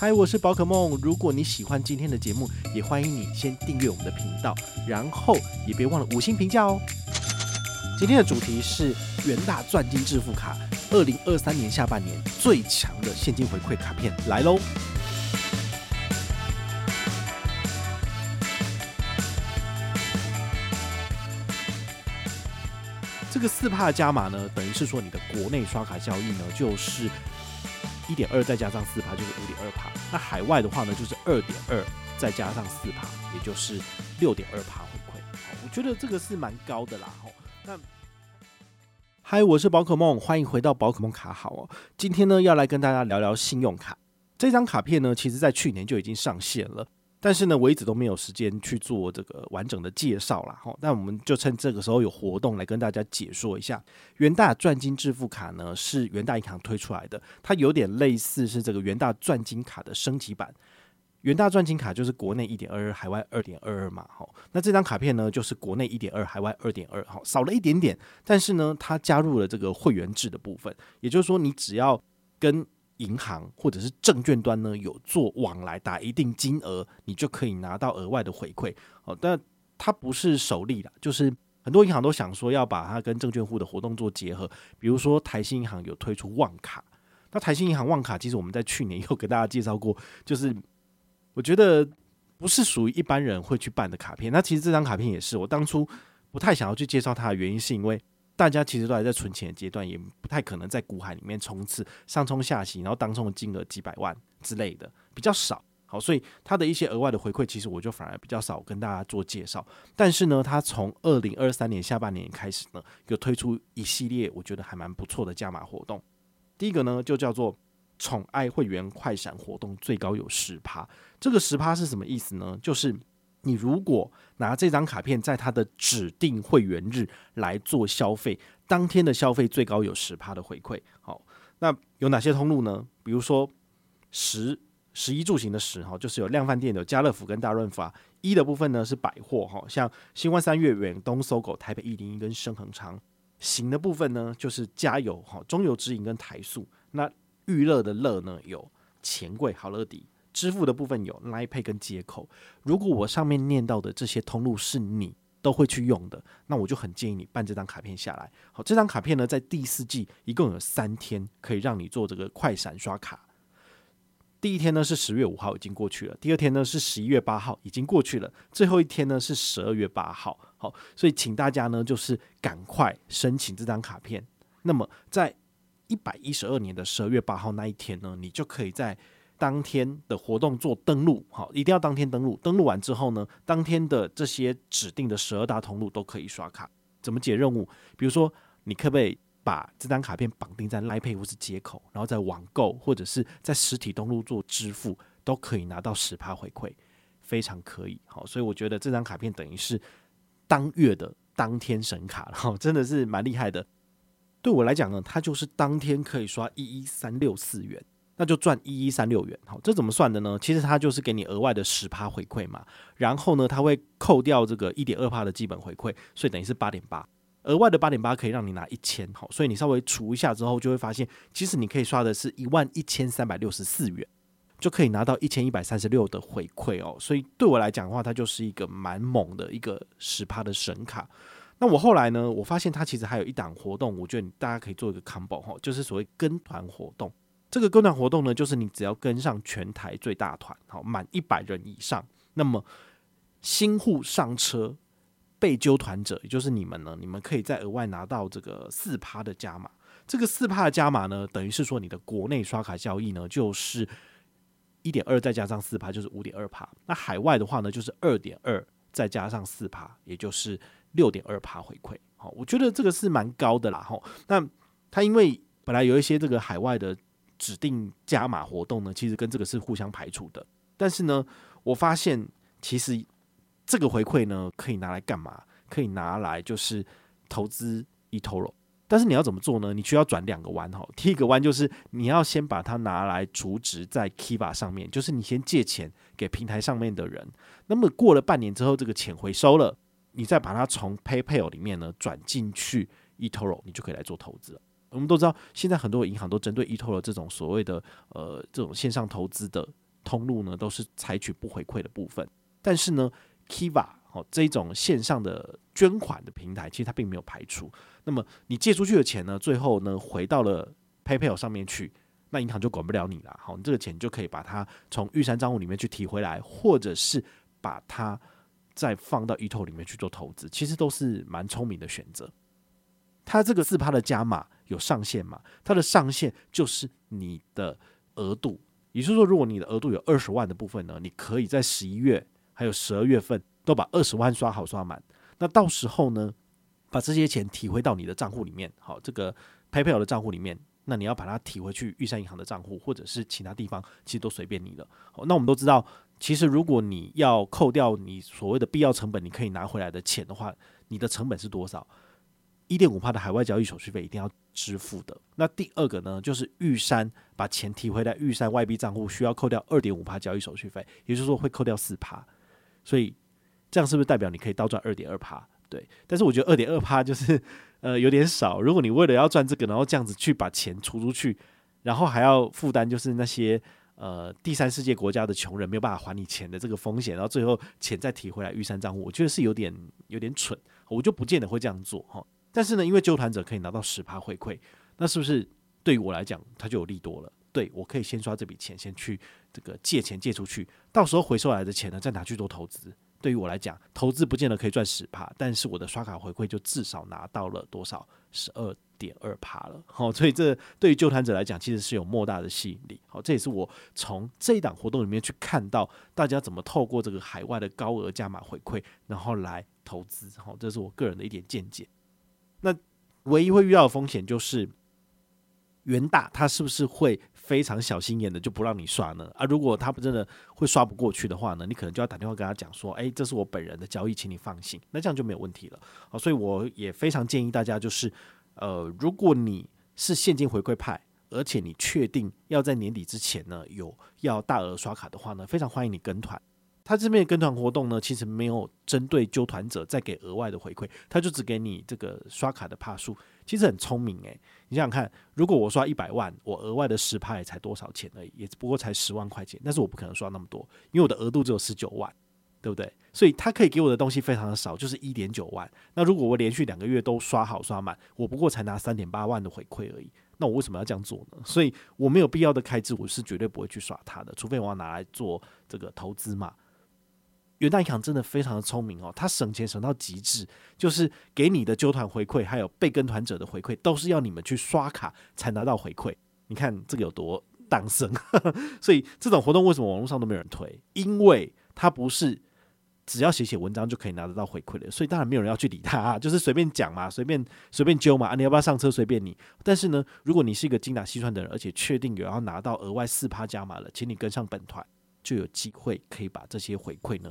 嗨，我是宝可梦。如果你喜欢今天的节目，也欢迎你先订阅我们的频道，然后也别忘了五星评价哦。今天的主题是元大钻金致富卡，二零二三年下半年最强的现金回馈卡片来喽！这个四帕加码呢，等于是说你的国内刷卡交易呢，就是一点二再加上四趴，就是五点二趴。那海外的话呢，就是二点二再加上四趴，也就是六点二趴回馈。我觉得这个是蛮高的啦。那嗨，我是宝可梦，欢迎回到宝可梦卡好哦。今天呢，要来跟大家聊聊信用卡。这张卡片呢，其实在去年就已经上线了。但是呢，我一直都没有时间去做这个完整的介绍啦。哈。那我们就趁这个时候有活动来跟大家解说一下，元大钻金致富卡呢是元大银行推出来的，它有点类似是这个元大钻金卡的升级版。元大钻金卡就是国内一点二二，海外二点二二嘛。哈，那这张卡片呢就是国内一点二，海外二点二，哈，少了一点点，但是呢，它加入了这个会员制的部分，也就是说，你只要跟银行或者是证券端呢有做往来，打一定金额，你就可以拿到额外的回馈。哦，但它不是首例啦，就是很多银行都想说要把它跟证券户的活动做结合。比如说台新银行有推出旺卡，那台新银行旺卡其实我们在去年有给大家介绍过，就是我觉得不是属于一般人会去办的卡片。那其实这张卡片也是，我当初不太想要去介绍它的原因，是因为。大家其实都还在存钱的阶段，也不太可能在股海里面冲刺上冲下洗，然后当冲的金额几百万之类的比较少。好，所以它的一些额外的回馈，其实我就反而比较少跟大家做介绍。但是呢，它从二零二三年下半年开始呢，有推出一系列我觉得还蛮不错的加码活动。第一个呢，就叫做宠爱会员快闪活动，最高有十趴。这个十趴是什么意思呢？就是你如果拿这张卡片在它的指定会员日来做消费，当天的消费最高有十趴的回馈。好，那有哪些通路呢？比如说十十一住行的十哈，就是有量贩店，有家乐福跟大润发。一的部分呢是百货哈，像新光三越、远东、搜狗、台北一零一跟升恒昌。行的部分呢就是加油哈，中油直营跟台塑。那娱乐的乐呢有钱柜、好乐迪。支付的部分有 Line Pay 跟接口。如果我上面念到的这些通路是你都会去用的，那我就很建议你办这张卡片下来。好，这张卡片呢，在第四季一共有三天可以让你做这个快闪刷卡。第一天呢是十月五号，已经过去了；第二天呢是十一月八号，已经过去了；最后一天呢是十二月八号。好，所以请大家呢就是赶快申请这张卡片。那么在一百一十二年的十二月八号那一天呢，你就可以在。当天的活动做登录，好，一定要当天登录。登录完之后呢，当天的这些指定的十二大通路都可以刷卡。怎么解任务？比如说，你可不可以把这张卡片绑定在 Line Pay 或是接口，然后在网购或者是在实体登录做支付，都可以拿到十趴回馈，非常可以。好，所以我觉得这张卡片等于是当月的当天神卡，哈，真的是蛮厉害的。对我来讲呢，它就是当天可以刷一一三六四元。那就赚一一三六元，好，这怎么算的呢？其实它就是给你额外的十趴回馈嘛，然后呢，它会扣掉这个一点二趴的基本回馈，所以等于是八点八，额外的八点八可以让你拿一千，好，所以你稍微除一下之后，就会发现，其实你可以刷的是一万一千三百六十四元，就可以拿到一千一百三十六的回馈哦，所以对我来讲的话，它就是一个蛮猛的一个十趴的神卡。那我后来呢，我发现它其实还有一档活动，我觉得大家可以做一个 combo 哈，就是所谓跟团活动。这个跟团活动呢，就是你只要跟上全台最大团，好，满一百人以上，那么新户上车被揪团者，也就是你们呢，你们可以再额外拿到这个四趴的加码。这个四趴的加码呢，等于是说你的国内刷卡交易呢，就是一点二再加上四趴，就是五点二趴。那海外的话呢，就是二点二再加上四趴，也就是六点二趴回馈。好，我觉得这个是蛮高的啦。吼，那它因为本来有一些这个海外的。指定加码活动呢，其实跟这个是互相排除的。但是呢，我发现其实这个回馈呢，可以拿来干嘛？可以拿来就是投资 eToro。但是你要怎么做呢？你需要转两个弯哈。第一个弯就是你要先把它拿来储值在 Kiva 上面，就是你先借钱给平台上面的人。那么过了半年之后，这个钱回收了，你再把它从 PayPal 里面呢转进去 eToro，你就可以来做投资了。我们都知道，现在很多银行都针对 eToro 这种所谓的呃这种线上投资的通路呢，都是采取不回馈的部分。但是呢，Kiva 哦这种线上的捐款的平台，其实它并没有排除。那么你借出去的钱呢，最后呢回到了 PayPal 上面去，那银行就管不了你了。好，你这个钱就可以把它从玉山账户里面去提回来，或者是把它再放到 eToro 里面去做投资，其实都是蛮聪明的选择。它这个四趴的加码有上限嘛？它的上限就是你的额度，也就是说，如果你的额度有二十万的部分呢，你可以在十一月还有十二月份都把二十万刷好刷满。那到时候呢，把这些钱提回到你的账户里面，好，这个 PayPal 的账户里面，那你要把它提回去玉山银行的账户，或者是其他地方，其实都随便你了。好，那我们都知道，其实如果你要扣掉你所谓的必要成本，你可以拿回来的钱的话，你的成本是多少？一点五趴的海外交易手续费一定要支付的。那第二个呢，就是玉山把钱提回来，玉山外币账户需要扣掉二点五趴交易手续费，也就是说会扣掉四趴。所以这样是不是代表你可以倒赚二点二趴？对。但是我觉得二点二趴就是呃有点少。如果你为了要赚这个，然后这样子去把钱出出去，然后还要负担就是那些呃第三世界国家的穷人没有办法还你钱的这个风险，然后最后钱再提回来玉山账户，我觉得是有点有点蠢。我就不见得会这样做哈。但是呢，因为揪团者可以拿到十趴回馈，那是不是对于我来讲，它就有利多了？对，我可以先刷这笔钱，先去这个借钱借出去，到时候回收来的钱呢，再拿去做投资。对于我来讲，投资不见得可以赚十趴，但是我的刷卡回馈就至少拿到了多少？十二点二趴了。好，所以这对于揪团者来讲，其实是有莫大的吸引力。好，这也是我从这一档活动里面去看到大家怎么透过这个海外的高额加码回馈，然后来投资。好，这是我个人的一点见解。那唯一会遇到的风险就是元大，他是不是会非常小心眼的就不让你刷呢？啊，如果他不真的会刷不过去的话呢，你可能就要打电话跟他讲说，诶，这是我本人的交易，请你放心。那这样就没有问题了。好，所以我也非常建议大家，就是呃，如果你是现金回馈派，而且你确定要在年底之前呢有要大额刷卡的话呢，非常欢迎你跟团。他这边跟团活动呢，其实没有针对纠团者再给额外的回馈，他就只给你这个刷卡的帕数，其实很聪明诶，你想想看，如果我刷一百万，我额外的十趴也才多少钱而已，也不过才十万块钱，但是我不可能刷那么多，因为我的额度只有十九万，对不对？所以他可以给我的东西非常的少，就是一点九万。那如果我连续两个月都刷好刷满，我不过才拿三点八万的回馈而已。那我为什么要这样做呢？所以我没有必要的开支，我是绝对不会去刷它的，除非我要拿来做这个投资嘛。元大银行真的非常的聪明哦，他省钱省到极致，就是给你的揪团回馈，还有被跟团者的回馈，都是要你们去刷卡才拿到回馈。你看这个有多当生，所以这种活动为什么网络上都没有人推？因为他不是只要写写文章就可以拿得到回馈的，所以当然没有人要去理他，啊就是随便讲嘛，随便随便揪嘛，啊，你要不要上车随便你。但是呢，如果你是一个精打细算的人，而且确定有要拿到额外四趴加码了，请你跟上本团，就有机会可以把这些回馈呢。